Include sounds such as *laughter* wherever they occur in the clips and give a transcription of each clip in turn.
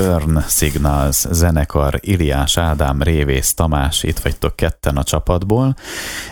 Turn Signals zenekar, Iliás Ádám, Révész Tamás, itt vagytok ketten a csapatból,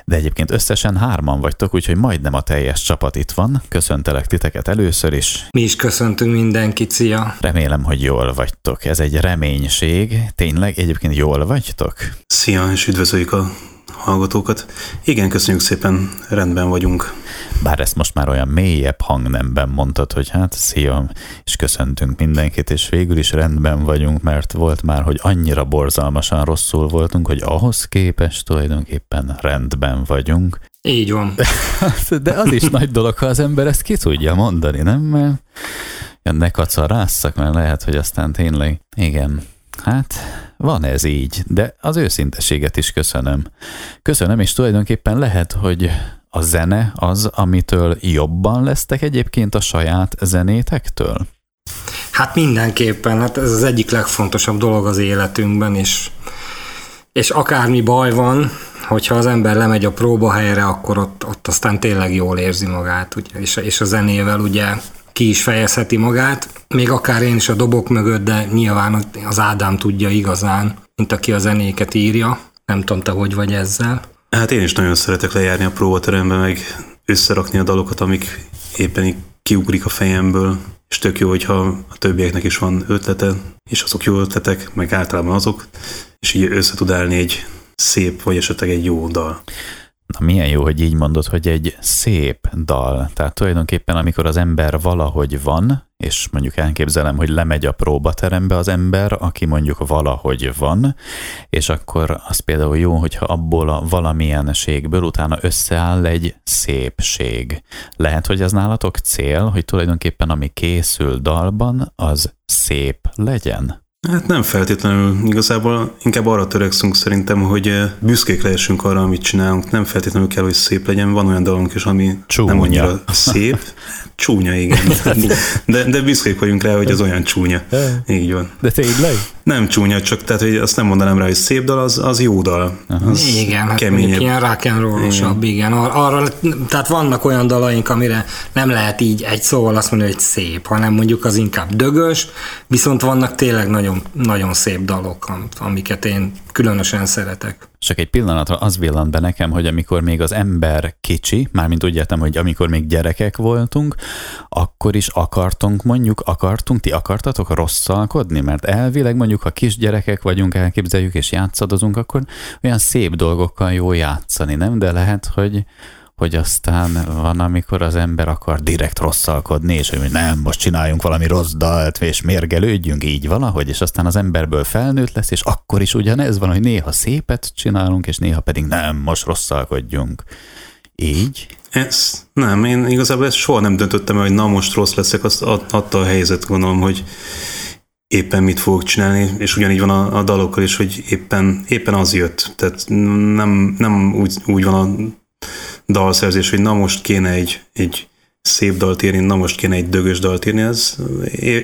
de egyébként összesen hárman vagytok, úgyhogy majdnem a teljes csapat itt van. Köszöntelek titeket először is. Mi is köszöntünk mindenkit, szia! Remélem, hogy jól vagytok. Ez egy reménység. Tényleg egyébként jól vagytok? Szia, és üdvözöljük a hallgatókat. Igen, köszönjük szépen, rendben vagyunk. Bár ezt most már olyan mélyebb hangnemben mondtad, hogy hát szia, és köszöntünk mindenkit, és végül is rendben vagyunk, mert volt már, hogy annyira borzalmasan rosszul voltunk, hogy ahhoz képest tulajdonképpen rendben vagyunk. Így van. *laughs* De az is nagy dolog, ha az ember ezt ki tudja mondani, nem? Mert ne kacarásszak, mert lehet, hogy aztán tényleg, igen, hát van ez így, de az őszintességet is köszönöm. Köszönöm, és tulajdonképpen lehet, hogy a zene az, amitől jobban lesztek egyébként a saját zenétektől? Hát mindenképpen, hát ez az egyik legfontosabb dolog az életünkben, és, és akármi baj van, hogyha az ember lemegy a próbahelyre, akkor ott, ott aztán tényleg jól érzi magát, ugye, és, és a zenével ugye ki is fejezheti magát, még akár én is a dobok mögött, de nyilván az Ádám tudja igazán, mint aki a zenéket írja. Nem tudom, te hogy vagy ezzel. Hát én is nagyon szeretek lejárni a próbaterembe, meg összerakni a dalokat, amik éppen így kiugrik a fejemből, és tök jó, hogyha a többieknek is van ötlete, és azok jó ötletek, meg általában azok, és így össze tud állni egy szép, vagy esetleg egy jó dal. Na milyen jó, hogy így mondod, hogy egy szép dal. Tehát tulajdonképpen amikor az ember valahogy van, és mondjuk elképzelem, hogy lemegy a próbaterembe az ember, aki mondjuk valahogy van, és akkor az például jó, hogyha abból a valamilyenségből utána összeáll egy szépség. Lehet, hogy ez nálatok cél, hogy tulajdonképpen ami készül dalban, az szép legyen? Hát nem feltétlenül. Igazából inkább arra törekszünk szerintem, hogy eh, büszkék lehessünk arra, amit csinálunk. Nem feltétlenül kell, hogy szép legyen. Van olyan dalunk is, ami Csúnya. nem annyira szép. Csúnya, igen. *laughs* De, de büszkék vagyunk rá, hogy az olyan csúnya. Így van. De tényleg? Nem csúnya, csak tehát, hogy azt nem mondanám rá, hogy szép dal, az, az jó dal. Az igen, hát keményebb. ilyen rock and roll igen. Ar- arra, tehát vannak olyan dalaink, amire nem lehet így egy szóval azt mondani, hogy szép, hanem mondjuk az inkább dögös, viszont vannak tényleg nagyon, nagyon szép dalok, amiket én különösen szeretek. Csak egy pillanatra az villant be nekem, hogy amikor még az ember kicsi, mármint úgy értem, hogy amikor még gyerekek voltunk, akkor is akartunk mondjuk, akartunk, ti akartatok rosszalkodni? Mert elvileg mondjuk, ha kisgyerekek vagyunk, elképzeljük és játszadozunk, akkor olyan szép dolgokkal jó játszani, nem? De lehet, hogy hogy aztán van, amikor az ember akar direkt rosszalkodni, és hogy nem, most csináljunk valami rossz dalt, és mérgelődjünk így valahogy, és aztán az emberből felnőtt lesz, és akkor is ugyanez van, hogy néha szépet csinálunk, és néha pedig nem, most rosszalkodjunk. Így? Ez, nem, én igazából ezt soha nem döntöttem hogy na most rossz leszek, azt adta a helyzet, gondolom, hogy éppen mit fogok csinálni, és ugyanígy van a, a dalokkal is, hogy éppen, éppen az jött. Tehát nem, nem úgy, úgy van a dalszerzés, hogy na most kéne egy, egy szép dalt írni, na most kéne egy dögös dalt írni, ez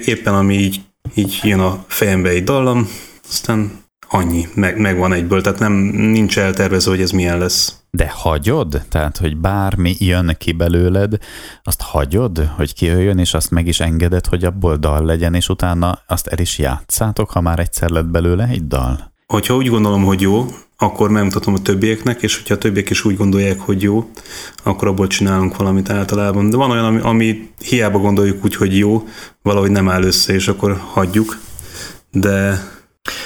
éppen ami így, így jön a fejembe egy dallam, aztán annyi, meg, megvan egyből, tehát nem, nincs eltervezve, hogy ez milyen lesz. De hagyod? Tehát, hogy bármi jön ki belőled, azt hagyod, hogy kijöjjön, és azt meg is engeded, hogy abból dal legyen, és utána azt el is játszátok, ha már egyszer lett belőle egy dal? Hogyha úgy gondolom, hogy jó, akkor megmutatom a többieknek, és hogyha a többiek is úgy gondolják, hogy jó, akkor abból csinálunk valamit általában. De van olyan, ami, ami hiába gondoljuk úgy, hogy jó, valahogy nem áll össze, és akkor hagyjuk. De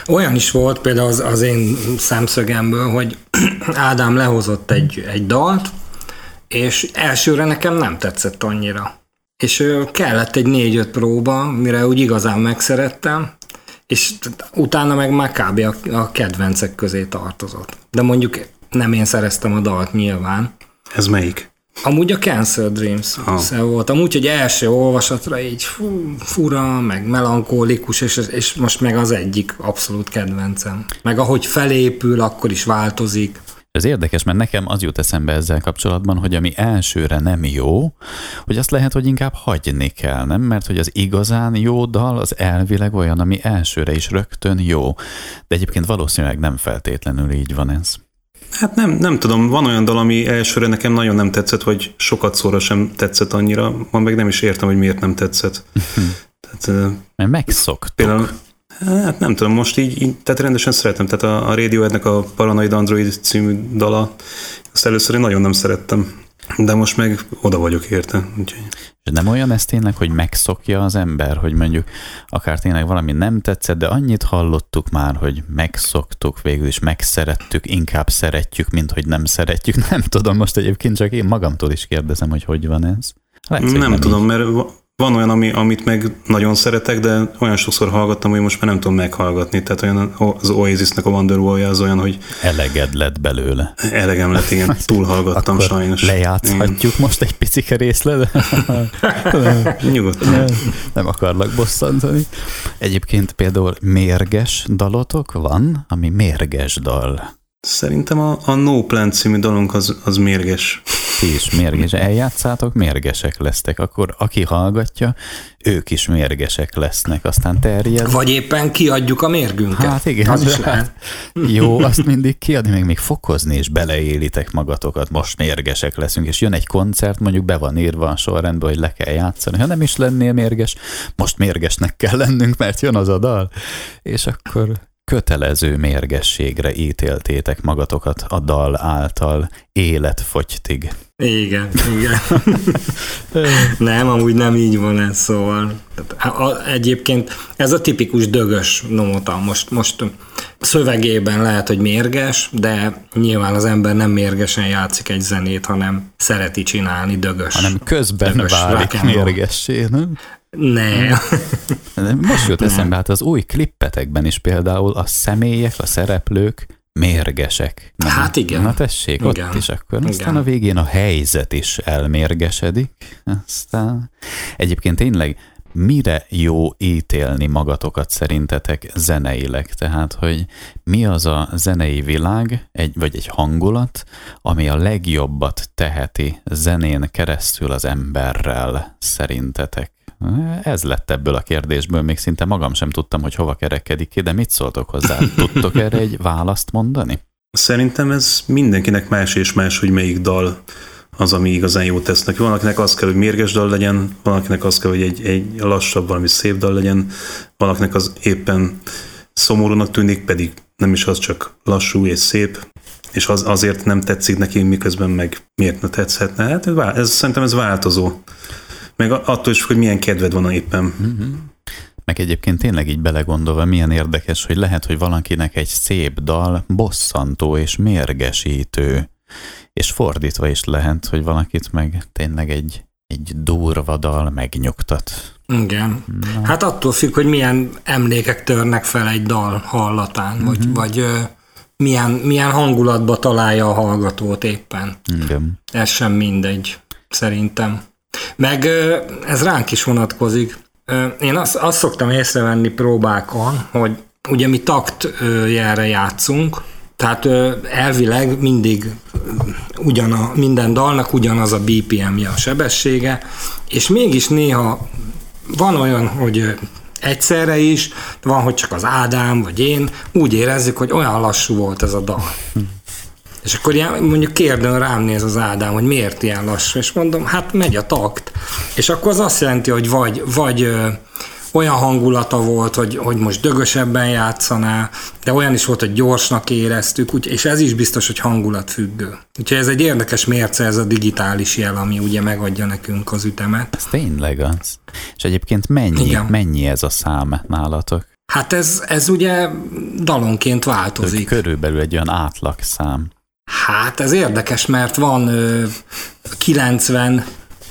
olyan is volt például az, az én szemszögemből, hogy *clears throat* Ádám lehozott egy, egy dalt, és elsőre nekem nem tetszett annyira. És kellett egy négy-öt próba, mire úgy igazán megszerettem, és utána meg már kb. A, a kedvencek közé tartozott. De mondjuk nem én szereztem a dalt nyilván. Ez melyik? Amúgy a Cancer Dreams oh. volt. Amúgy, hogy első olvasatra így fú, fura, meg melankólikus, és, és most meg az egyik abszolút kedvencem. Meg ahogy felépül, akkor is változik. Ez érdekes, mert nekem az jut eszembe ezzel kapcsolatban, hogy ami elsőre nem jó, hogy azt lehet, hogy inkább hagyni kell, nem? Mert hogy az igazán jó dal az elvileg olyan, ami elsőre is rögtön jó. De egyébként valószínűleg nem feltétlenül így van ez. Hát nem, nem tudom, van olyan dal, ami elsőre nekem nagyon nem tetszett, vagy sokat szóra sem tetszett annyira, ma meg nem is értem, hogy miért nem tetszett. Tehát, Mert megszoktuk. Például, Hát nem tudom, most így, így tehát rendesen szeretem. Tehát a, a Radioheadnek a Paranoid Android című dala, azt először én nagyon nem szerettem, de most meg oda vagyok érte. Úgyhogy. És nem olyan ez tényleg, hogy megszokja az ember, hogy mondjuk akár tényleg valami nem tetszett, de annyit hallottuk már, hogy megszoktuk, végül is megszerettük, inkább szeretjük, mint hogy nem szeretjük. *laughs* Nem tudom, most egyébként csak én magamtól is kérdezem, hogy hogy van ez. Lehet, nem, nem tudom, így. mert van olyan, ami, amit meg nagyon szeretek, de olyan sokszor hallgattam, hogy most már nem tudom meghallgatni. Tehát olyan az Oasisnek a wonderwall az olyan, hogy... Eleged lett belőle. Elegem lett, igen. *laughs* Túlhallgattam Akkor sajnos. lejátszhatjuk igen. most egy picike részlet? *laughs* Nyugodtan. Nem, *laughs* nem akarlak bosszantani. Egyébként például mérges dalotok van, ami mérges dal. Szerintem a, a No Plan című dalunk az, az mérges. Ti is mérges. Eljátszátok, mérgesek lesztek. Akkor aki hallgatja, ők is mérgesek lesznek. Aztán terjed. Vagy éppen kiadjuk a mérgünket. Hát igen. Az is lehet. Jó, azt mindig kiadni, meg még fokozni, és beleélitek magatokat. Most mérgesek leszünk, és jön egy koncert, mondjuk be van írva a sorrendbe, hogy le kell játszani. Ha nem is lennél mérges, most mérgesnek kell lennünk, mert jön az a dal. És akkor kötelező mérgességre ítéltétek magatokat a dal által életfogytig. Igen, igen. *laughs* nem, amúgy nem így van ez, szóval. Egyébként ez a tipikus dögös nomota. Most, most szövegében lehet, hogy mérges, de nyilván az ember nem mérgesen játszik egy zenét, hanem szereti csinálni dögös. Hanem közben dögös válik mérgessé, nem? Ne. *laughs* Most jut eszembe, hát az új klippetekben is például a személyek, a szereplők mérgesek. Nem? Hát igen. Na tessék, igen. ott is akkor. Igen. Aztán a végén a helyzet is elmérgesedik. Aztán egyébként tényleg mire jó ítélni magatokat szerintetek zeneileg? Tehát, hogy mi az a zenei világ, egy, vagy egy hangulat, ami a legjobbat teheti zenén keresztül az emberrel szerintetek? Ez lett ebből a kérdésből, még szinte magam sem tudtam, hogy hova kerekedik ki, de mit szóltok hozzá? Tudtok erre egy választ mondani? Szerintem ez mindenkinek más és más, hogy melyik dal az, ami igazán jót tesz neki. Valakinek az kell, hogy mérges dal legyen, valakinek az kell, hogy egy, egy lassabb, valami szép dal legyen, valakinek az éppen szomorúnak tűnik, pedig nem is az csak lassú és szép, és az, azért nem tetszik neki, miközben meg miért ne tetszhetne. Hát ez, ez, szerintem ez változó. Meg attól is, hogy milyen kedved van éppen. Mm-hmm. Meg egyébként tényleg így belegondolva, milyen érdekes, hogy lehet, hogy valakinek egy szép dal bosszantó és mérgesítő, és fordítva is lehet, hogy valakit meg tényleg egy, egy durva dal megnyugtat. Igen. Na. Hát attól függ, hogy milyen emlékek törnek fel egy dal hallatán, mm-hmm. vagy, vagy ö, milyen, milyen hangulatba találja a hallgatót éppen. Igen. Ez sem mindegy, szerintem. Meg ez ránk is vonatkozik. Én azt, azt szoktam észrevenni próbákon, hogy ugye mi takt jelre játszunk, tehát elvileg mindig ugyan a, minden dalnak ugyanaz a BPM-je, a sebessége, és mégis néha van olyan, hogy egyszerre is, van, hogy csak az Ádám vagy én úgy érezzük, hogy olyan lassú volt ez a dal. És akkor ilyen, mondjuk kérdőn rám néz az Ádám, hogy miért ilyen lassú, és mondom, hát megy a takt. És akkor az azt jelenti, hogy vagy, vagy ö, olyan hangulata volt, hogy, hogy most dögösebben játszaná, de olyan is volt, hogy gyorsnak éreztük, úgy, és ez is biztos, hogy hangulat függő. Úgyhogy ez egy érdekes mérce, ez a digitális jel, ami ugye megadja nekünk az ütemet. Ez tényleg az. És egyébként mennyi, Igen. mennyi ez a szám nálatok? Hát ez, ez ugye dalonként változik. Körülbelül egy olyan átlagszám. Hát ez érdekes, mert van ö, 90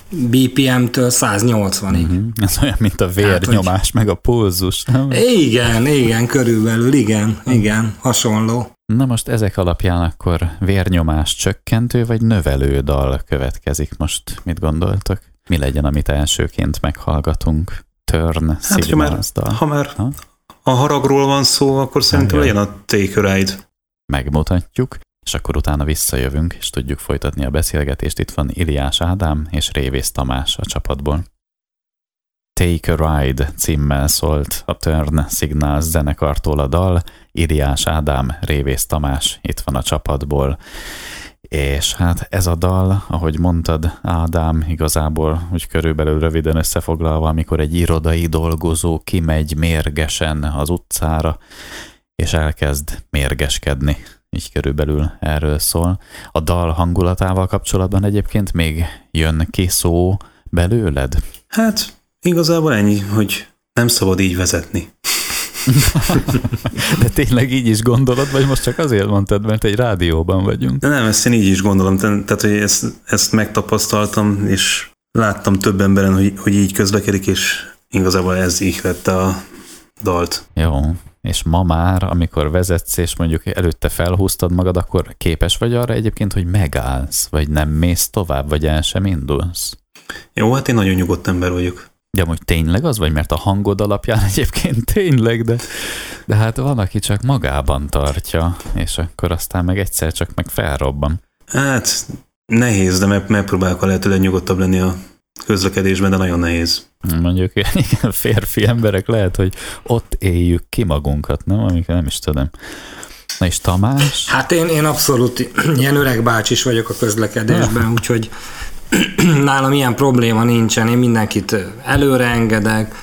BPM-től 180-ig. Uh-huh. Ez olyan, mint a vérnyomás, hát, meg a pulzus. Nem? Igen, igen, körülbelül, igen, igen, hasonló. Na most ezek alapján akkor vérnyomás csökkentő vagy növelő dal következik most. Mit gondoltok? Mi legyen, amit elsőként meghallgatunk? Turn, hát, ha már, dal. ha már ha? a haragról van szó, akkor szerintem legyen a Take a Ride. Megmutatjuk és akkor utána visszajövünk, és tudjuk folytatni a beszélgetést. Itt van Iliás Ádám és Révész Tamás a csapatból. Take a Ride címmel szólt a Turn Signals zenekartól a dal, Iliás Ádám, Révész Tamás itt van a csapatból, És hát ez a dal, ahogy mondtad, Ádám, igazából úgy körülbelül röviden összefoglalva, amikor egy irodai dolgozó kimegy mérgesen az utcára, és elkezd mérgeskedni. Így körülbelül erről szól. A dal hangulatával kapcsolatban egyébként még jön ki szó belőled? Hát igazából ennyi, hogy nem szabad így vezetni. *laughs* De tényleg így is gondolod, vagy most csak azért mondtad, mert egy rádióban vagyunk? De nem, ezt én így is gondolom, tehát hogy ezt, ezt megtapasztaltam, és láttam több emberen, hogy, hogy így közlekedik, és igazából ez vette a dalt. Jó, és ma már, amikor vezetsz, és mondjuk előtte felhúztad magad, akkor képes vagy arra egyébként, hogy megállsz, vagy nem mész tovább, vagy el sem indulsz? Jó, hát én nagyon nyugodt ember vagyok. De hogy tényleg az vagy, mert a hangod alapján *laughs* egyébként tényleg, de, de hát van, aki csak magában tartja, és akkor aztán meg egyszer csak meg felrobban. Hát nehéz, de meg, megpróbálok a lehetőleg nyugodtabb lenni a közlekedésben, de nagyon nehéz. Mondjuk *laughs* igen, férfi emberek lehet, hogy ott éljük ki magunkat, nem? Amikor nem is tudom. Na és Tamás? Hát én, én abszolút ilyen öreg bácsis vagyok a közlekedésben, úgyhogy *clears throat* nálam ilyen probléma nincsen, én mindenkit előre engedek,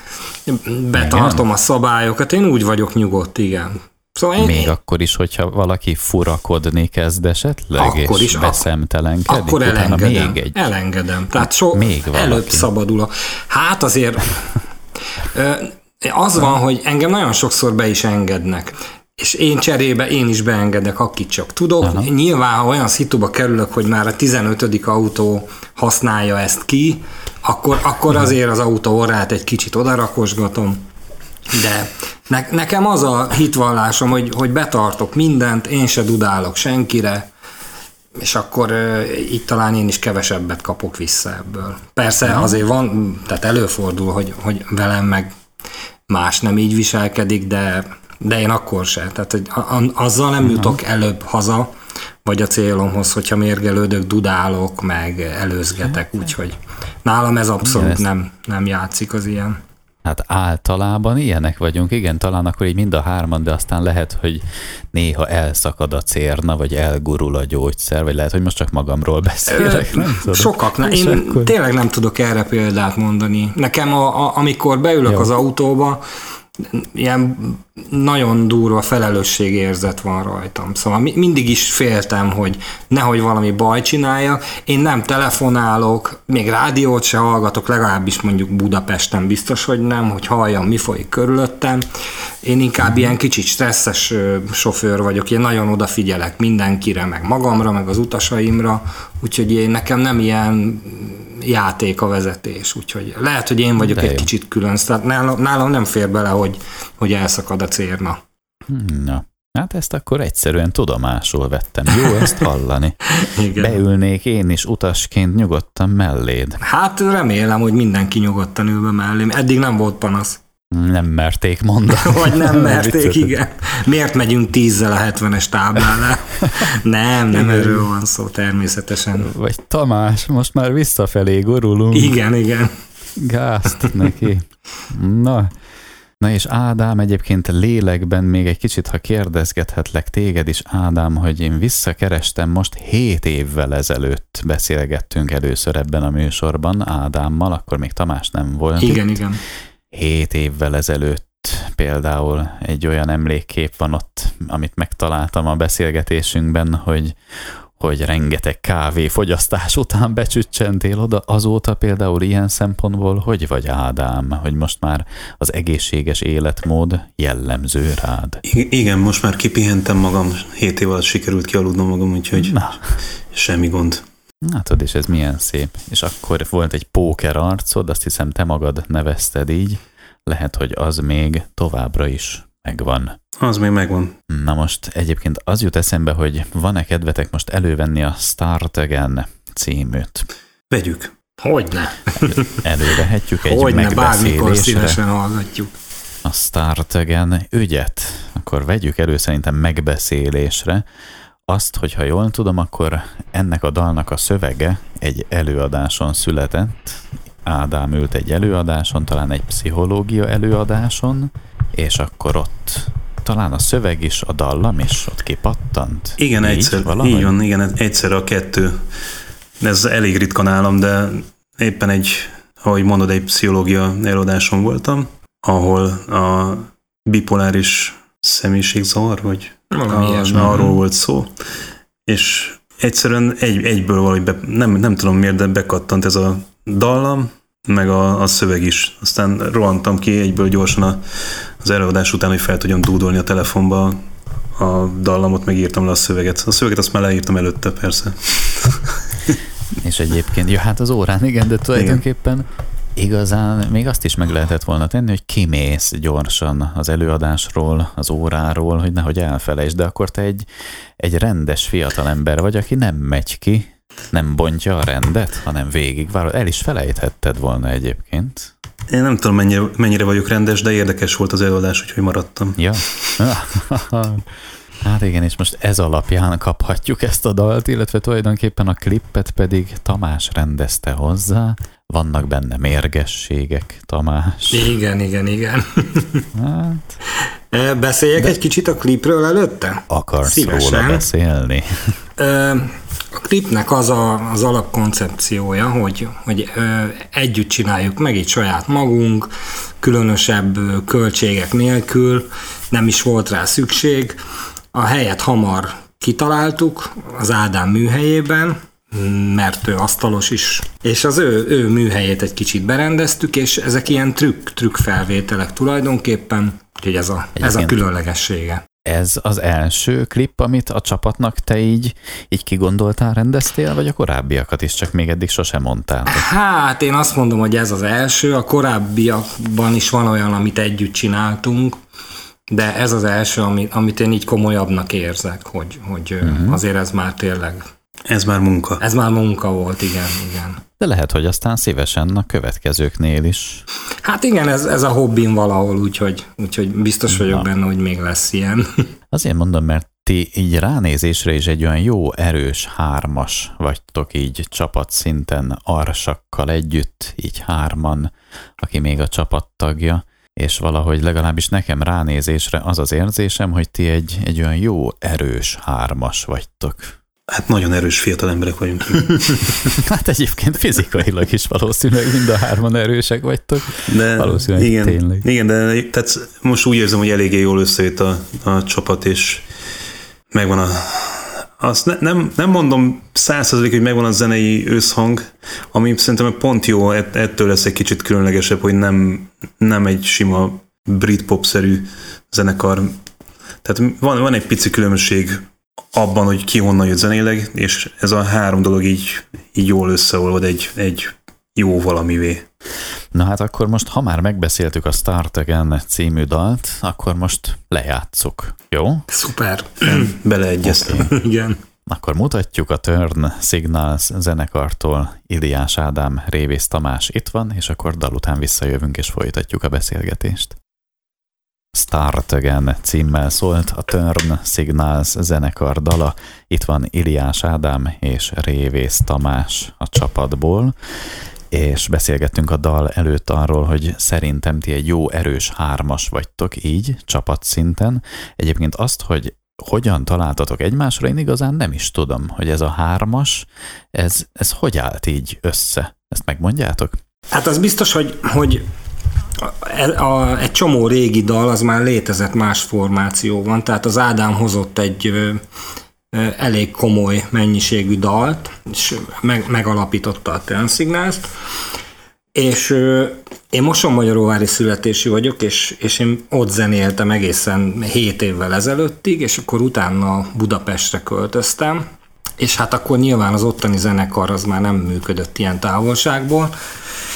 betartom a szabályokat, én úgy vagyok nyugodt, igen. Szóval én, Még akkor is, hogyha valaki furakodni kezd esetleg, akkor és is, beszemtelenkedik, akkor elengedem, még egy... elengedem. Tehát so, még valaki. előbb szabadul. A, hát azért *laughs* az van, hogy engem nagyon sokszor be is engednek és én cserébe én is beengedek, akit csak tudok. Aha. Nyilván, ha olyan szituba kerülök, hogy már a 15. autó használja ezt ki, akkor, akkor azért az autó orrát egy kicsit odarakosgatom. De ne, nekem az a hitvallásom, hogy, hogy betartok mindent, én se dudálok senkire, és akkor itt talán én is kevesebbet kapok vissza ebből. Persze Aha. azért van, tehát előfordul, hogy, hogy velem meg más nem így viselkedik, de de én akkor se. Tehát hogy azzal nem jutok előbb haza, vagy a célomhoz, hogyha mérgelődök, dudálok, meg előzgetek, úgyhogy nálam ez abszolút nem, nem játszik az ilyen. Hát általában ilyenek vagyunk, igen, talán akkor így mind a hárman, de aztán lehet, hogy néha elszakad a cérna, vagy elgurul a gyógyszer, vagy lehet, hogy most csak magamról beszélek. Nem ne, én akkor... tényleg nem tudok erre példát mondani. Nekem, a, a, amikor beülök Jó. az autóba, ilyen nagyon durva felelősségérzet van rajtam. Szóval mindig is féltem, hogy nehogy valami baj csináljak. Én nem telefonálok, még rádiót se hallgatok, legalábbis mondjuk Budapesten biztos, hogy nem, hogy halljam, mi folyik körülöttem. Én inkább ilyen kicsit stresszes sofőr vagyok, én nagyon odafigyelek mindenkire, meg magamra, meg az utasaimra, úgyhogy én nekem nem ilyen játék a vezetés, úgyhogy lehet, hogy én vagyok De egy jó. kicsit külön, tehát nálam, nálam nem fér bele, hogy, hogy elszakad a cérna. Na, hát ezt akkor egyszerűen tudomásul vettem. Jó ezt hallani. *laughs* Igen. Beülnék én is utasként nyugodtan melléd. Hát remélem, hogy mindenki nyugodtan ül be mellém. Eddig nem volt panasz. Nem merték mondani. *laughs* Vagy nem merték, igen. Miért megyünk tízzel a 70-es táblánál? *laughs* Nem, nem igen. erről van szó természetesen. Vagy Tamás, most már visszafelé gurulunk. Igen, igen. Gázt neki. Na, Na és Ádám egyébként lélekben még egy kicsit, ha kérdezgethetlek téged is, Ádám, hogy én visszakerestem, most 7 évvel ezelőtt beszélgettünk először ebben a műsorban Ádámmal, akkor még Tamás nem volt Igen, itt. igen hét évvel ezelőtt például egy olyan emlékkép van ott, amit megtaláltam a beszélgetésünkben, hogy, hogy rengeteg kávé fogyasztás után becsüccsentél oda, azóta például ilyen szempontból, hogy vagy Ádám, hogy most már az egészséges életmód jellemző rád? I- igen, most már kipihentem magam, hét év alatt sikerült kialudnom magam, úgyhogy Na. semmi gond. tudod, és ez milyen szép. És akkor volt egy póker arcod, azt hiszem te magad nevezted így. Lehet, hogy az még továbbra is megvan. Az még megvan. Na most egyébként az jut eszembe, hogy van-e kedvetek most elővenni a Start Again címűt? Vegyük. Hogyne. Elő, elővehetjük egy Hogyne, bármikor szívesen hallgatjuk. A Start Again ügyet. Akkor vegyük elő szerintem megbeszélésre azt, hogyha jól tudom, akkor ennek a dalnak a szövege egy előadáson született. Ádám ült egy előadáson, talán egy pszichológia előadáson, és akkor ott talán a szöveg is, a dallam is ott kipattant? Igen, így, egyszer, valahogy? így van, igen, egyszer a kettő. Ez elég ritka nálam, de éppen egy, ahogy mondod, egy pszichológia előadáson voltam, ahol a bipoláris személyiségzavar, vagy Valami a, ilyesmi. arról volt szó, és egyszerűen egy, egyből valahogy be, nem, nem tudom miért, de bekattant ez a dallam, meg a, a szöveg is. Aztán rohantam ki egyből gyorsan a, az előadás után, hogy fel tudjam dúdolni a telefonba a dallamot, megírtam le a szöveget. A szöveget azt már leírtam előtte, persze. *laughs* És egyébként, ja, hát az órán, igen, de tulajdonképpen igazán még azt is meg lehetett volna tenni, hogy kimész gyorsan az előadásról, az óráról, hogy nehogy elfelejtsd, de akkor te egy, egy rendes fiatalember vagy, aki nem megy ki, nem bontja a rendet, hanem végig várod. El is felejthetted volna egyébként. Én nem tudom, mennyire, mennyire vagyok rendes, de érdekes volt az előadás, úgyhogy maradtam. Ja. *laughs* Hát igen, és most ez alapján kaphatjuk ezt a dalt, illetve tulajdonképpen a klippet pedig Tamás rendezte hozzá. Vannak benne mérgességek, Tamás. Igen, igen, igen. *laughs* Hát, Beszéljek egy kicsit a klipről előtte? akarsz Szívesen. róla beszélni? Ö, A klipnek az a, az alapkoncepciója, hogy, hogy együtt csináljuk meg itt saját magunk, különösebb költségek nélkül, nem is volt rá szükség. A helyet hamar kitaláltuk az Ádám műhelyében, mert ő asztalos is, és az ő, ő műhelyét egy kicsit berendeztük, és ezek ilyen trükk, trükk felvételek tulajdonképpen, úgyhogy ez a, ez a különlegessége. Ez az első klip, amit a csapatnak te így, így kigondoltál, rendeztél, vagy a korábbiakat is, csak még eddig sosem mondtál? Hát én azt mondom, hogy ez az első, a korábbiakban is van olyan, amit együtt csináltunk, de ez az első, amit, amit én így komolyabbnak érzek, hogy, hogy uh-huh. azért ez már tényleg, Ez már munka. ez már munka volt, igen, igen. De lehet, hogy aztán szívesen a következőknél is. Hát igen, ez, ez a hobbim valahol, úgyhogy, úgyhogy biztos vagyok Na. benne, hogy még lesz ilyen. *laughs* Azért mondom, mert ti így ránézésre is egy olyan jó, erős hármas vagytok így csapatszinten arsakkal együtt, így hárman, aki még a csapattagja, és valahogy legalábbis nekem ránézésre az az érzésem, hogy ti egy, egy olyan jó, erős hármas vagytok. Hát nagyon erős fiatal emberek vagyunk. *laughs* Hát egyébként fizikailag is valószínűleg mind a hárman erősek vagytok. De Valószínűleg igen, tényleg. igen, de tehát most úgy érzem, hogy eléggé jól összejött a, a csapat, és megvan a azt ne, nem, nem mondom százszerzalék, hogy megvan a zenei összhang, ami szerintem pont jó, ett- ettől lesz egy kicsit különlegesebb, hogy nem, nem egy sima britpop-szerű zenekar. Tehát van, van egy pici különbség abban, hogy ki honnan jött zenéleg, és ez a három dolog így, így jól összeolvad egy, egy jó valamivé. Na hát akkor most, ha már megbeszéltük a Start Again című dalt, akkor most lejátszuk. Jó? Szuper. *clears throat* Beleegyeztem. *laughs* igen. Akkor mutatjuk a Turn Signals zenekartól Iliás Ádám, Révész Tamás itt van, és akkor dal után visszajövünk és folytatjuk a beszélgetést. Start Again címmel szólt a Turn Signals zenekar dala. Itt van Iliás Ádám és Révész Tamás a csapatból, és beszélgettünk a dal előtt arról, hogy szerintem ti egy jó erős hármas vagytok így, csapatszinten. Egyébként azt, hogy hogyan találtatok egymásra, én igazán nem is tudom, hogy ez a hármas, ez, ez hogy állt így össze? Ezt megmondjátok? Hát az biztos, hogy, hogy a, a, egy csomó régi dal az már létezett más formációban, tehát az Ádám hozott egy elég komoly mennyiségű dalt, és meg, megalapította a Turn Signals-t, és ö, én Mosonmagyaróvári születésű vagyok, és, és én ott zenéltem egészen 7 évvel ezelőttig, és akkor utána Budapestre költöztem, és hát akkor nyilván az ottani zenekar az már nem működött ilyen távolságból,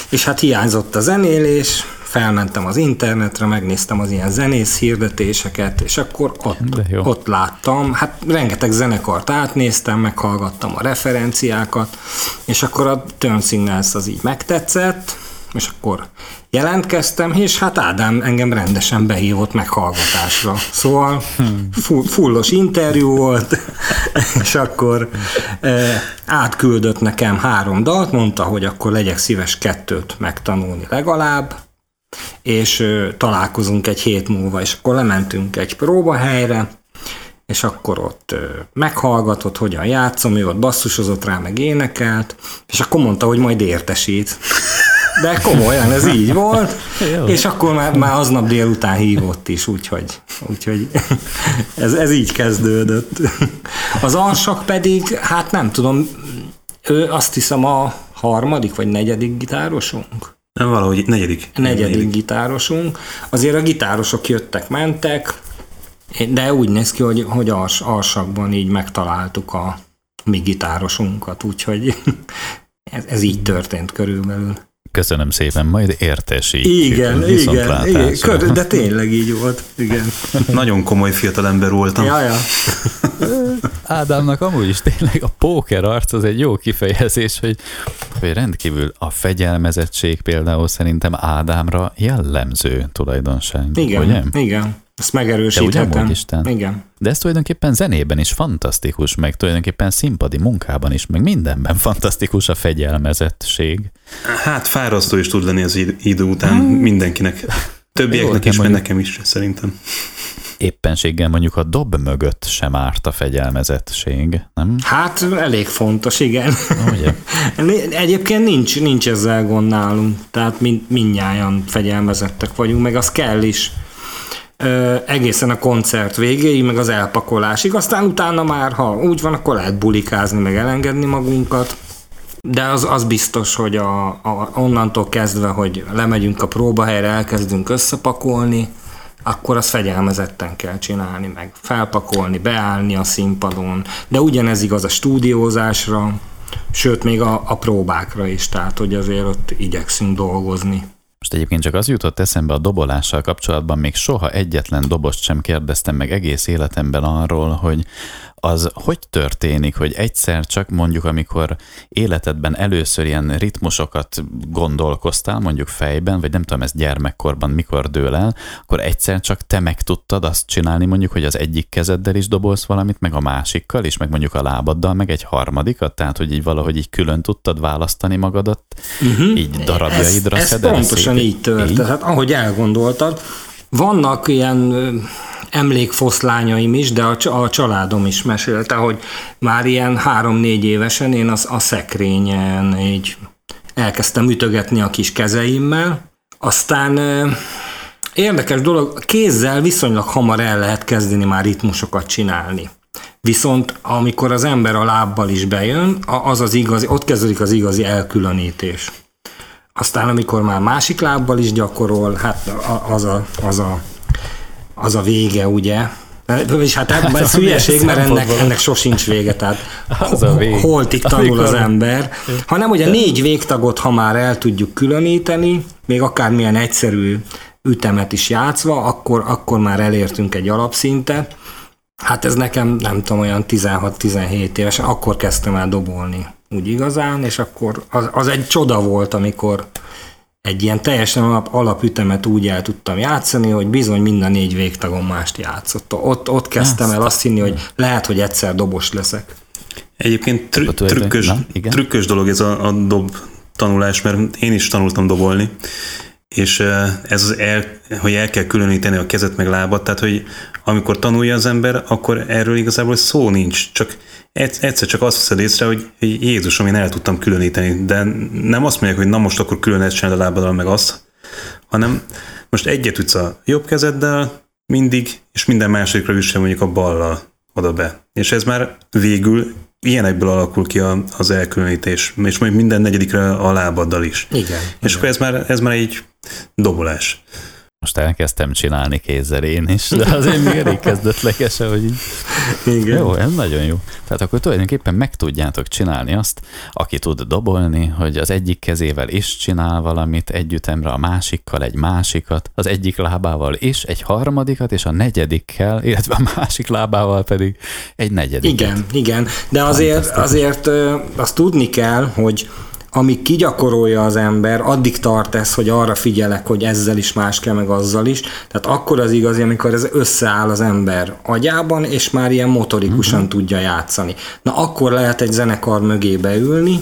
és hát hiányzott a zenélés, felmentem az internetre, megnéztem az ilyen zenész hirdetéseket, és akkor ott, ott láttam, hát rengeteg zenekart átnéztem, meghallgattam a referenciákat, és akkor a Turn Signals az így megtetszett, és akkor jelentkeztem, és hát Ádám engem rendesen behívott meghallgatásra. Szóval full, fullos interjú volt, *laughs* és akkor e, átküldött nekem három dalt, mondta, hogy akkor legyek szíves kettőt megtanulni legalább, és ö, találkozunk egy hét múlva, és akkor lementünk egy próbahelyre, és akkor ott ö, meghallgatott, hogyan játszom, ő ott basszusozott rá, meg énekelt, és akkor mondta, hogy majd értesít. De komolyan, ez így volt, *laughs* és akkor már, már aznap délután hívott is, úgyhogy, úgyhogy *laughs* ez, ez így kezdődött. Az alsak pedig, hát nem tudom, ő azt hiszem a harmadik vagy negyedik gitárosunk? Nem, valahogy negyedik. negyedik gitárosunk. Azért a gitárosok jöttek, mentek, de úgy néz ki, hogy, hogy als, alsakban így megtaláltuk a mi gitárosunkat, úgyhogy *laughs* ez, ez így történt körülbelül. Köszönöm szépen, majd értesítjük. Igen, igen, igen, de tényleg így volt, igen. *laughs* Nagyon komoly fiatalember voltam. Ja, ja. *laughs* Ádámnak amúgy is tényleg a póker arc az egy jó kifejezés, hogy, hogy rendkívül a fegyelmezettség például szerintem Ádámra jellemző tulajdonság. Igen, Ugye? igen. Ezt Te ugye megerősíthetem. amúgy Isten? Igen. De ez tulajdonképpen zenében is fantasztikus, meg tulajdonképpen színpadi munkában is, meg mindenben fantasztikus a fegyelmezettség. Hát fárasztó is tud lenni az id- idő után mindenkinek. Többieknek Jó, is, de meg mondjuk- nekem is szerintem. Éppenséggel mondjuk a dob mögött sem árt a fegyelmezettség, nem? Hát elég fontos, igen. Ugye? *laughs* Egyébként nincs, nincs ezzel gond nálunk, tehát mind, mindnyájan fegyelmezettek vagyunk, meg az kell is. Egészen a koncert végéig, meg az elpakolásig, aztán utána már, ha úgy van, akkor lehet bulikázni, meg elengedni magunkat, de az, az biztos, hogy a, a, onnantól kezdve, hogy lemegyünk a próbahelyre, elkezdünk összepakolni, akkor azt fegyelmezetten kell csinálni, meg felpakolni, beállni a színpadon, de ugyanez igaz a stúdiózásra, sőt még a, a próbákra is, tehát hogy azért ott igyekszünk dolgozni. Most egyébként csak az jutott eszembe a dobolással kapcsolatban, még soha egyetlen dobost sem kérdeztem meg egész életemben arról, hogy az hogy történik, hogy egyszer csak mondjuk, amikor életedben először ilyen ritmusokat gondolkoztál, mondjuk fejben, vagy nem tudom, ez gyermekkorban mikor dől el, akkor egyszer csak te meg tudtad azt csinálni, mondjuk, hogy az egyik kezeddel is dobolsz valamit, meg a másikkal is, meg mondjuk a lábaddal, meg egy harmadikat, tehát hogy így valahogy így külön tudtad választani magadat, uh-huh. így darabjaidra ez, ez pontosan így történt. Így? Hát ahogy elgondoltad, vannak ilyen emlékfoszlányaim is, de a, a családom is mesélte, hogy már ilyen három-négy évesen én az, a szekrényen így elkezdtem ütögetni a kis kezeimmel, aztán érdekes dolog, kézzel viszonylag hamar el lehet kezdeni már ritmusokat csinálni. Viszont amikor az ember a lábbal is bejön, az az igazi, ott kezdődik az igazi elkülönítés. Aztán amikor már másik lábbal is gyakorol, hát az a, az a, az a vége, ugye? És hát ebben ez milyen hülyeség, mert ennek, ennek sosincs vége, tehát Az a vég. holtig tanul az Amikor- ember, hanem ugye négy végtagot, ha már el tudjuk különíteni, még akármilyen egyszerű ütemet is játszva, akkor, akkor már elértünk egy alapszintet. Hát ez nekem, nem tudom, olyan 16-17 évesen, akkor kezdtem el dobolni úgy igazán, és akkor az, az egy csoda volt, amikor egy ilyen teljesen alap, alapütemet úgy el tudtam játszani, hogy bizony minden négy végtagon mást játszott. Ott, ott kezdtem el azt hinni, hogy lehet, hogy egyszer dobos leszek. Egyébként trü- trükkös, na, trükkös dolog ez a, a dob tanulás, mert én is tanultam dobolni, és eh, ez az el, hogy el kell különíteni a kezet meg lábat, tehát hogy amikor tanulja az ember, akkor erről igazából szó nincs, csak egy- egyszer csak azt veszed észre, hogy hogy Jézusom, én el tudtam különíteni, de nem azt mondják, hogy na most akkor külön ezt csináld a lábaddal meg azt, hanem most egyet ütsz a jobb kezeddel mindig, és minden másodikra üsse mondjuk a ballal oda be. És ez már végül ilyenekből alakul ki a, az elkülönítés, és majd minden negyedikre a lábaddal is. Igen. És akkor ez már, ez már egy dobolás. Most elkezdtem csinálni kézzel én is, de azért még elég kezdetleges, hogy így. Igen. Jó, ez nagyon jó. Tehát akkor tulajdonképpen meg tudjátok csinálni azt, aki tud dobolni, hogy az egyik kezével is csinál valamit egy ütemre, a másikkal egy másikat, az egyik lábával is egy harmadikat, és a negyedikkel, illetve a másik lábával pedig egy negyediket. Igen, igen, de azért, azért azt tudni kell, hogy amíg kigyakorolja az ember, addig tart ez, hogy arra figyelek, hogy ezzel is más kell, meg azzal is. Tehát akkor az igazi, amikor ez összeáll az ember agyában, és már ilyen motorikusan uh-huh. tudja játszani. Na akkor lehet egy zenekar mögé beülni,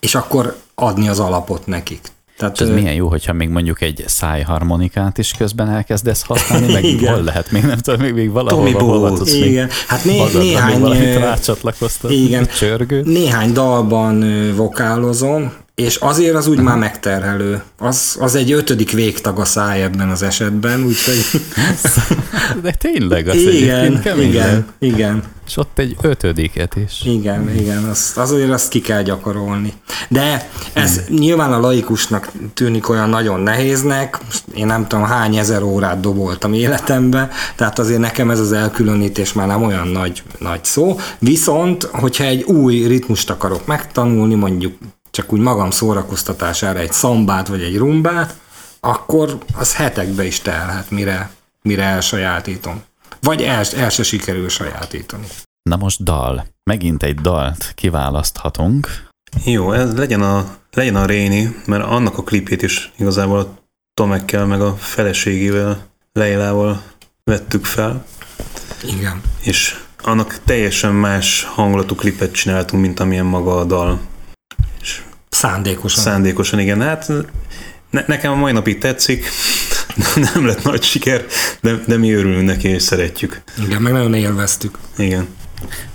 és akkor adni az alapot nekik. Tehát, és ez ö... milyen jó, hogyha még mondjuk egy szájharmonikát is közben elkezdesz használni, meg *laughs* igen. hol lehet, még nem tudom, még, még valahol hol tudsz Igen, hát né- néhány... Valamit rácsatlakoztat, igen, csörgő. Néhány dalban vokálozom, és azért az úgy már megterhelő. Az, az egy ötödik végtag a száj ebben az esetben, úgyhogy... *laughs* De tényleg, az igen, igen, igen. És ott egy ötödiket is. Igen, igen, azt, azért azt ki kell gyakorolni. De ez hmm. nyilván a laikusnak tűnik olyan nagyon nehéznek, én nem tudom hány ezer órát doboltam életembe, tehát azért nekem ez az elkülönítés már nem olyan nagy, nagy szó. Viszont, hogyha egy új ritmust akarok megtanulni, mondjuk csak úgy magam szórakoztatására egy szambát vagy egy rumbát, akkor az hetekbe is telhet, mire, mire elsajátítom. Vagy el, el se sikerül sajátítani. Na most dal. Megint egy dalt kiválaszthatunk. Jó, ez legyen a, legyen a Réni, mert annak a klipét is igazából a Tomekkel meg a feleségével, Leilával vettük fel. Igen. És annak teljesen más hangulatú klipet csináltunk, mint amilyen maga a dal. Szándékosan. Szándékosan, igen. Hát ne, nekem a mai napig tetszik, *laughs* nem lett nagy siker, de, de mi örülünk neki, és szeretjük. Igen, meg nagyon élveztük. Igen.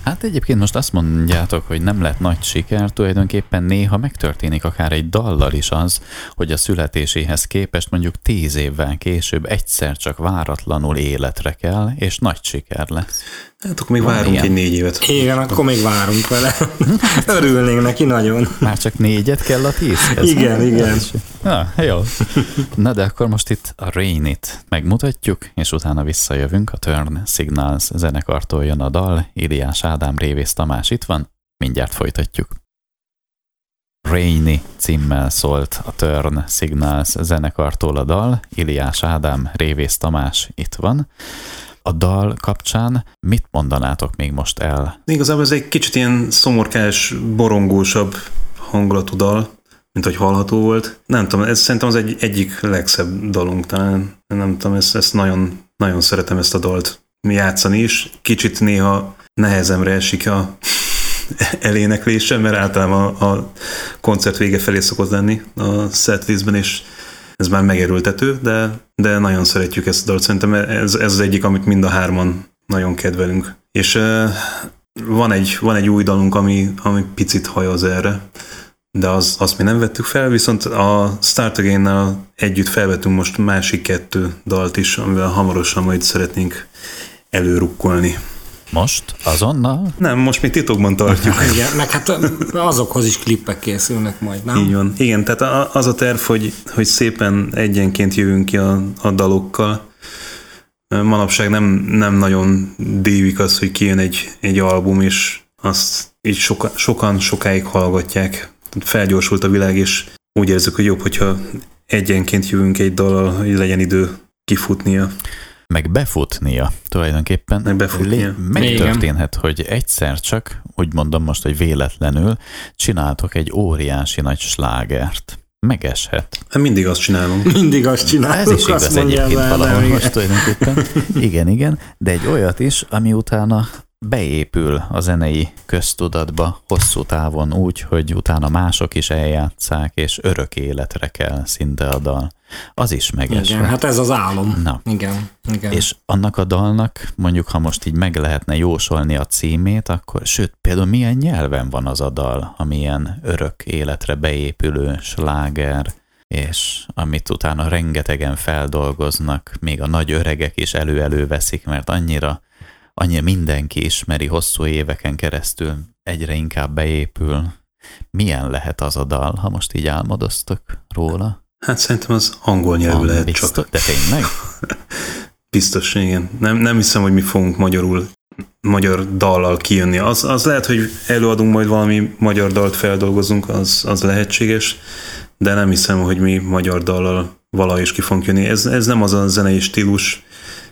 Hát egyébként most azt mondjátok, hogy nem lett nagy siker, tulajdonképpen néha megtörténik akár egy dallal is az, hogy a születéséhez képest mondjuk tíz évvel később egyszer csak váratlanul életre kell, és nagy siker lesz. Hát akkor még Van várunk ilyen? egy négy évet. Igen, akkor még várunk vele. *laughs* Örülnénk neki nagyon. Már csak négyet kell a tízhez. Igen, hát, igen. Na, jó. Na de akkor most itt a Rain-it megmutatjuk, és utána visszajövünk. A Turn Signals zenekartól jön a dal. Iliás Ádám, Révész Tamás itt van. Mindjárt folytatjuk. Rainy címmel szólt a Turn Signals zenekartól a dal. Iliás Ádám, Révész Tamás itt van a dal kapcsán mit mondanátok még most el? Igazából ez egy kicsit ilyen szomorkás, borongósabb hangulatú dal, mint hogy hallható volt. Nem tudom, ez szerintem az egy, egyik legszebb dalunk talán. Nem tudom, ezt, ezt nagyon, nagyon szeretem ezt a dalt játszani is. Kicsit néha nehezemre esik a *laughs* eléneklése, mert általában a koncert vége felé szokott lenni a setlistben, és ez már megerültető, de, de nagyon szeretjük ezt a dalt. Szerintem ez, ez az egyik, amit mind a hárman nagyon kedvelünk. És uh, van egy, van egy új dalunk, ami, ami picit hajoz erre, de az, azt mi nem vettük fel, viszont a Start again együtt felvettünk most másik kettő dalt is, amivel hamarosan majd szeretnénk előrukkolni. Most? Azonnal? Nem, most még titokban tartjuk. *laughs* Igen, meg hát azokhoz is klippek készülnek majd, nem? Így van. Igen, tehát az a terv, hogy, hogy szépen egyenként jövünk ki a, a dalokkal. Manapság nem, nem nagyon dévik az, hogy kijön egy, egy album, és azt így soka, sokan sokáig hallgatják. Felgyorsult a világ, és úgy érzük, hogy jobb, hogyha egyenként jövünk egy dallal, hogy legyen idő kifutnia meg befutnia tulajdonképpen. Meg befutnia. Megtörténhet, hogy egyszer csak, úgy mondom most, hogy véletlenül csináltok egy óriási nagy slágert. Megeshet. Hát mindig azt csinálunk. *laughs* Mindig azt csinálunk. Ez is igaz egyébként valahol most tulajdonképpen. Igen, igen, de egy olyat is, ami utána beépül a zenei köztudatba hosszú távon úgy, hogy utána mások is eljátszák, és örök életre kell szinte a dal. Az is meges. Igen, hát ez az álom. Na. Igen, igen. És annak a dalnak, mondjuk ha most így meg lehetne jósolni a címét, akkor sőt, például milyen nyelven van az a dal, amilyen örök életre beépülő sláger, és amit utána rengetegen feldolgoznak, még a nagy öregek is elő-elő veszik, mert annyira annyira mindenki ismeri hosszú éveken keresztül, egyre inkább beépül. Milyen lehet az a dal, ha most így álmodoztok róla? Hát szerintem az angol nyelvű Ang- lehet biztos, csak. De tényleg? *laughs* Biztos, igen. Nem, nem hiszem, hogy mi fogunk magyarul magyar dallal kijönni. Az, az lehet, hogy előadunk majd valami magyar dalt feldolgozunk, az, az lehetséges, de nem hiszem, hogy mi magyar dallal valahogy is ki fogunk jönni. Ez, ez nem az a zenei stílus,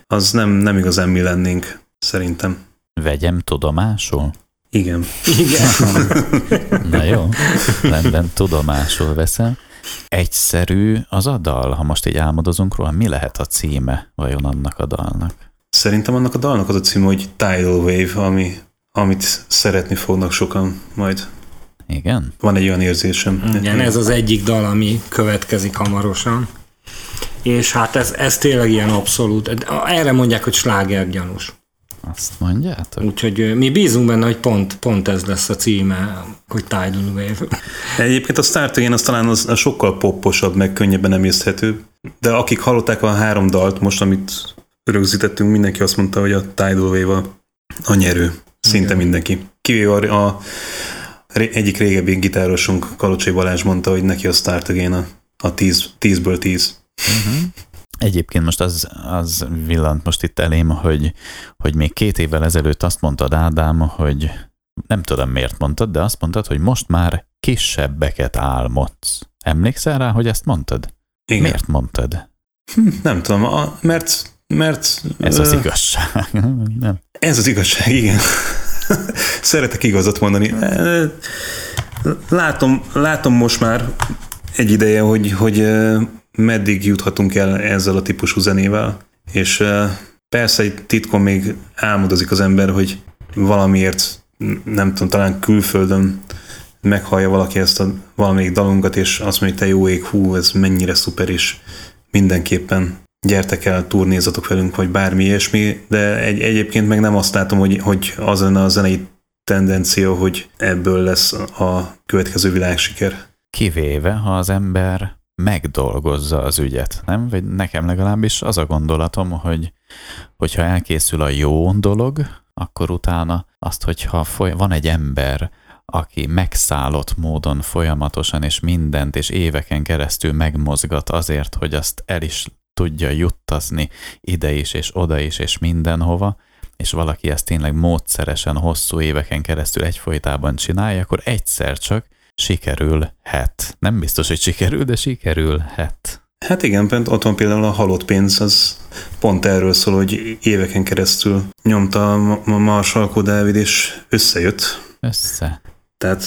az nem, nem igazán mi lennénk. Szerintem. Vegyem tudomásul? Igen. Igen. *laughs* Na jó, rendben, tudomásul veszem. Egyszerű az a dal, ha most így álmodozunk róla, mi lehet a címe vajon annak a dalnak? Szerintem annak a dalnak az a címe, hogy Tidal Wave, ami, amit szeretni fognak sokan majd. Igen? Van egy olyan érzésem. Igen, ez az egyik dal, ami következik hamarosan. És hát ez, ez tényleg ilyen abszolút, erre mondják, hogy slágergyanús. Azt mondjátok? Úgyhogy mi bízunk benne, hogy pont, pont ez lesz a címe, hogy Tidal Wave. Egyébként a Start Again az talán az, az sokkal popposabb, meg könnyebben emészthető, de akik hallották a három dalt most, amit rögzítettünk, mindenki azt mondta, hogy a Tidal Wave a, a nyerő. Szinte Igen. mindenki. Kivéve a, a egyik régebbi gitárosunk, Kalocsai Balázs mondta, hogy neki a Start Again a, a 10, 10-ből 10. Uh-huh. Egyébként most az, az villant most itt elém, hogy, hogy még két évvel ezelőtt azt mondtad, Ádám, hogy nem tudom miért mondtad, de azt mondtad, hogy most már kisebbeket álmodsz. Emlékszel rá, hogy ezt mondtad? Igen. Miért mondtad? Hm, nem tudom, a, mert, mert... Ez az igazság. *laughs* nem. Ez az igazság, igen. *laughs* Szeretek igazat mondani. Látom, látom most már egy ideje, hogy, hogy meddig juthatunk el ezzel a típusú zenével, és persze egy titkon még álmodozik az ember, hogy valamiért, nem tudom, talán külföldön meghallja valaki ezt a valamelyik dalunkat, és azt mondja, hogy te jó ég, hú, ez mennyire szuper, és mindenképpen gyertek el, turnézatok velünk, vagy bármi ilyesmi, de egy, egyébként meg nem azt látom, hogy, hogy az lenne a zenei tendencia, hogy ebből lesz a következő világsiker. Kivéve, ha az ember megdolgozza az ügyet, nem? Vagy nekem legalábbis az a gondolatom, hogy hogyha elkészül a jó dolog, akkor utána azt, hogyha foly- van egy ember, aki megszállott módon folyamatosan és mindent és éveken keresztül megmozgat azért, hogy azt el is tudja juttazni ide is és oda is és mindenhova, és valaki ezt tényleg módszeresen hosszú éveken keresztül egyfolytában csinálja, akkor egyszer csak sikerülhet. Nem biztos, hogy sikerül, de sikerülhet. Hát igen, pont ott van például a halott pénz, az pont erről szól, hogy éveken keresztül nyomta a Marsalkó Dávid, és összejött. Össze. Tehát,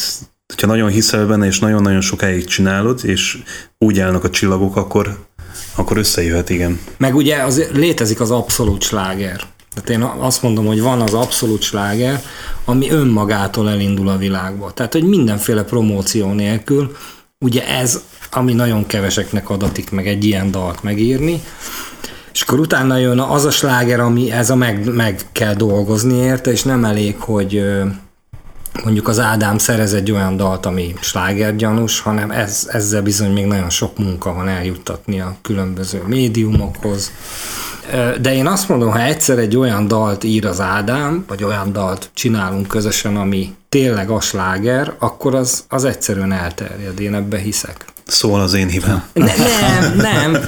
hogyha nagyon hiszel benne, és nagyon-nagyon sokáig csinálod, és úgy állnak a csillagok, akkor, akkor összejöhet, igen. Meg ugye az, létezik az abszolút sláger. Tehát én azt mondom, hogy van az abszolút sláger, ami önmagától elindul a világba. Tehát, hogy mindenféle promóció nélkül, ugye ez, ami nagyon keveseknek adatik meg egy ilyen dalt megírni, és akkor utána jön az a sláger, ami ez a meg, meg kell dolgozni érte, és nem elég, hogy mondjuk az Ádám szerez egy olyan dalt, ami slágergyanús, hanem ez, ezzel bizony még nagyon sok munka van eljuttatni a különböző médiumokhoz, de én azt mondom, ha egyszer egy olyan dalt ír az Ádám, vagy olyan dalt csinálunk közösen, ami tényleg a sláger, akkor az, az egyszerűen elterjed, én ebbe hiszek. Szól az én. Ne, nem, nem,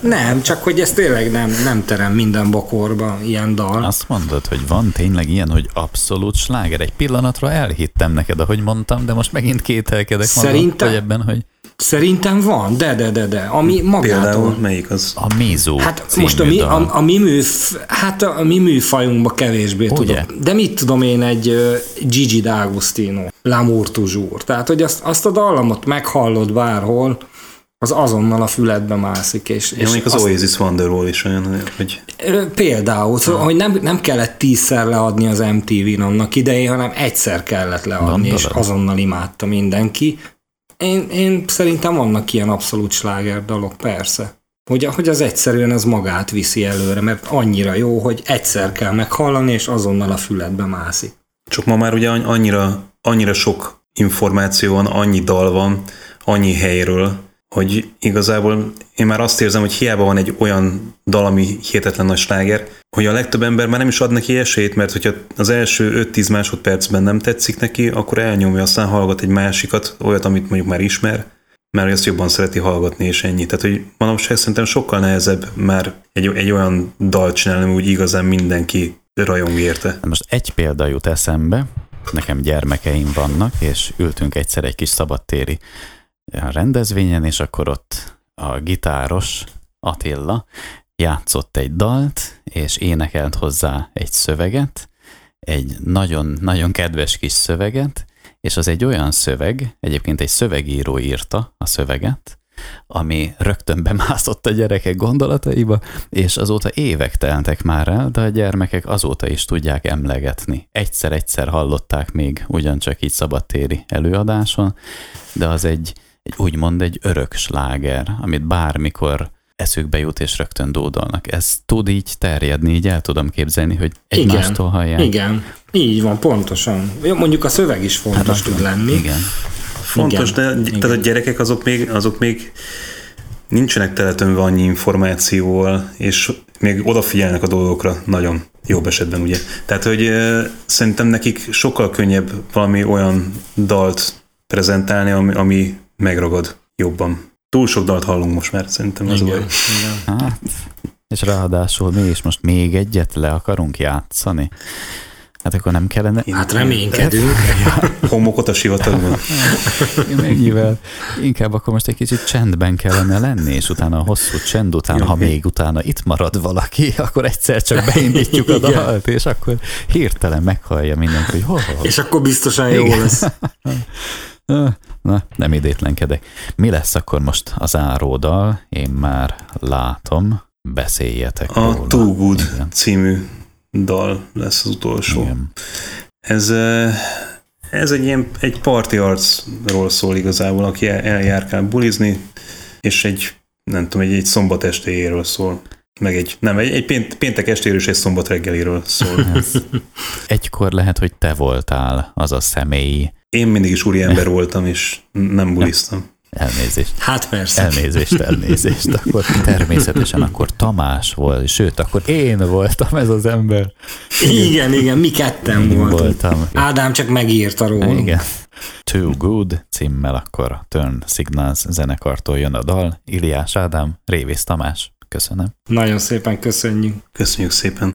nem, csak hogy ez tényleg nem, nem terem minden bokorba ilyen dal. Azt mondod, hogy van tényleg ilyen, hogy abszolút sláger. Egy pillanatra elhittem neked, ahogy mondtam, de most megint kételkedek Szerintem... magam, hogy ebben, hogy... Szerintem van, de, de, de, de. Ami magától... Például melyik az? A Mézó Hát most a mi, a, a, mi műf, hát a, a mi műfajunkban kevésbé Ugye? tudok. De mit tudom én, egy uh, Gigi D'Agostino, L'amour toujours. Tehát, hogy azt, azt a dallamot meghallod bárhol, az azonnal a füledbe mászik. És, és az azt, Oasis Wonderwall is olyan, hogy... Például, szóval, hogy nem, nem kellett tízszer leadni az MTV-n annak idején, hanem egyszer kellett leadni, Gondolod. és azonnal imádta mindenki. Én, én szerintem vannak ilyen abszolút sláger dalok, persze. Hogy, hogy az egyszerűen az magát viszi előre, mert annyira jó, hogy egyszer kell meghallani, és azonnal a füledbe mászik. Csak ma már ugye annyira, annyira sok információ van, annyi dal van, annyi helyről, hogy igazából én már azt érzem, hogy hiába van egy olyan dal, ami hihetetlen nagy sláger, hogy a legtöbb ember már nem is ad neki esélyt, mert hogyha az első 5-10 másodpercben nem tetszik neki, akkor elnyomja, aztán hallgat egy másikat, olyat, amit mondjuk már ismer, mert azt jobban szereti hallgatni, és ennyi. Tehát, hogy manapság szerintem sokkal nehezebb már egy, egy olyan dal csinálni, úgy igazán mindenki rajong érte. Most egy példa jut eszembe, nekem gyermekeim vannak, és ültünk egyszer egy kis szabadtéri rendezvényen, és akkor ott a gitáros Attila játszott egy dalt, és énekelt hozzá egy szöveget, egy nagyon-nagyon kedves kis szöveget, és az egy olyan szöveg, egyébként egy szövegíró írta a szöveget, ami rögtön bemászott a gyerekek gondolataiba, és azóta évek teltek már el, de a gyermekek azóta is tudják emlegetni. Egyszer-egyszer hallották még ugyancsak így szabadtéri előadáson, de az egy, egy úgymond egy örök sláger, amit bármikor eszükbe jut és rögtön dódolnak. Ez tud így terjedni, így el tudom képzelni, hogy egymástól hallják. Igen, így van, pontosan. Mondjuk a szöveg is fontos hát, tud lenni. Igen. Fontos, igen, de igen. tehát a gyerekek azok még, azok még nincsenek teletömve annyi információval, és még odafigyelnek a dolgokra nagyon jobb esetben, ugye. Tehát, hogy szerintem nekik sokkal könnyebb valami olyan dalt prezentálni, ami, ami megragad jobban. Túl sok dalt hallunk most már, szerintem az igen, Hát, és ráadásul mi is most még egyet le akarunk játszani. Hát akkor nem kellene... Hát reménykedünk. *laughs* Homokot a sivatagban. *laughs* Mennyivel? Inkább akkor most egy kicsit csendben kellene lenni, és utána a hosszú csend után, ha még utána itt marad valaki, akkor egyszer csak *laughs* beindítjuk a dalt, és akkor hirtelen meghallja mindenki, hogy hol, hol. És akkor biztosan jó Igen. lesz. Na, nem idétlenkedek. Mi lesz akkor most az áródal? Én már látom. Beszéljetek A róla. Too Good Igen. című dal lesz az utolsó. Igen. Ez, ez egy ilyen egy parti arcról szól igazából, aki eljárkál bulizni, és egy, nem tudom, egy, egy szombat estéjéről szól. Meg egy, nem, egy, egy pént, péntek estéről és egy szombat reggeliről szól. *laughs* Egykor lehet, hogy te voltál az a személy. Én mindig is úri ember voltam, és nem buliztam. Elnézést. Hát persze. Elnézést, elnézést. Akkor természetesen akkor Tamás volt, sőt, akkor én voltam ez az ember. Igen, igen, mi ketten én voltunk. voltam. Ádám csak megírta róla. Igen. Too Good címmel akkor Turn Signals zenekartól jön a dal. Iliás Ádám, Révész Tamás. Köszönöm. Nagyon szépen köszönjük. Köszönjük szépen.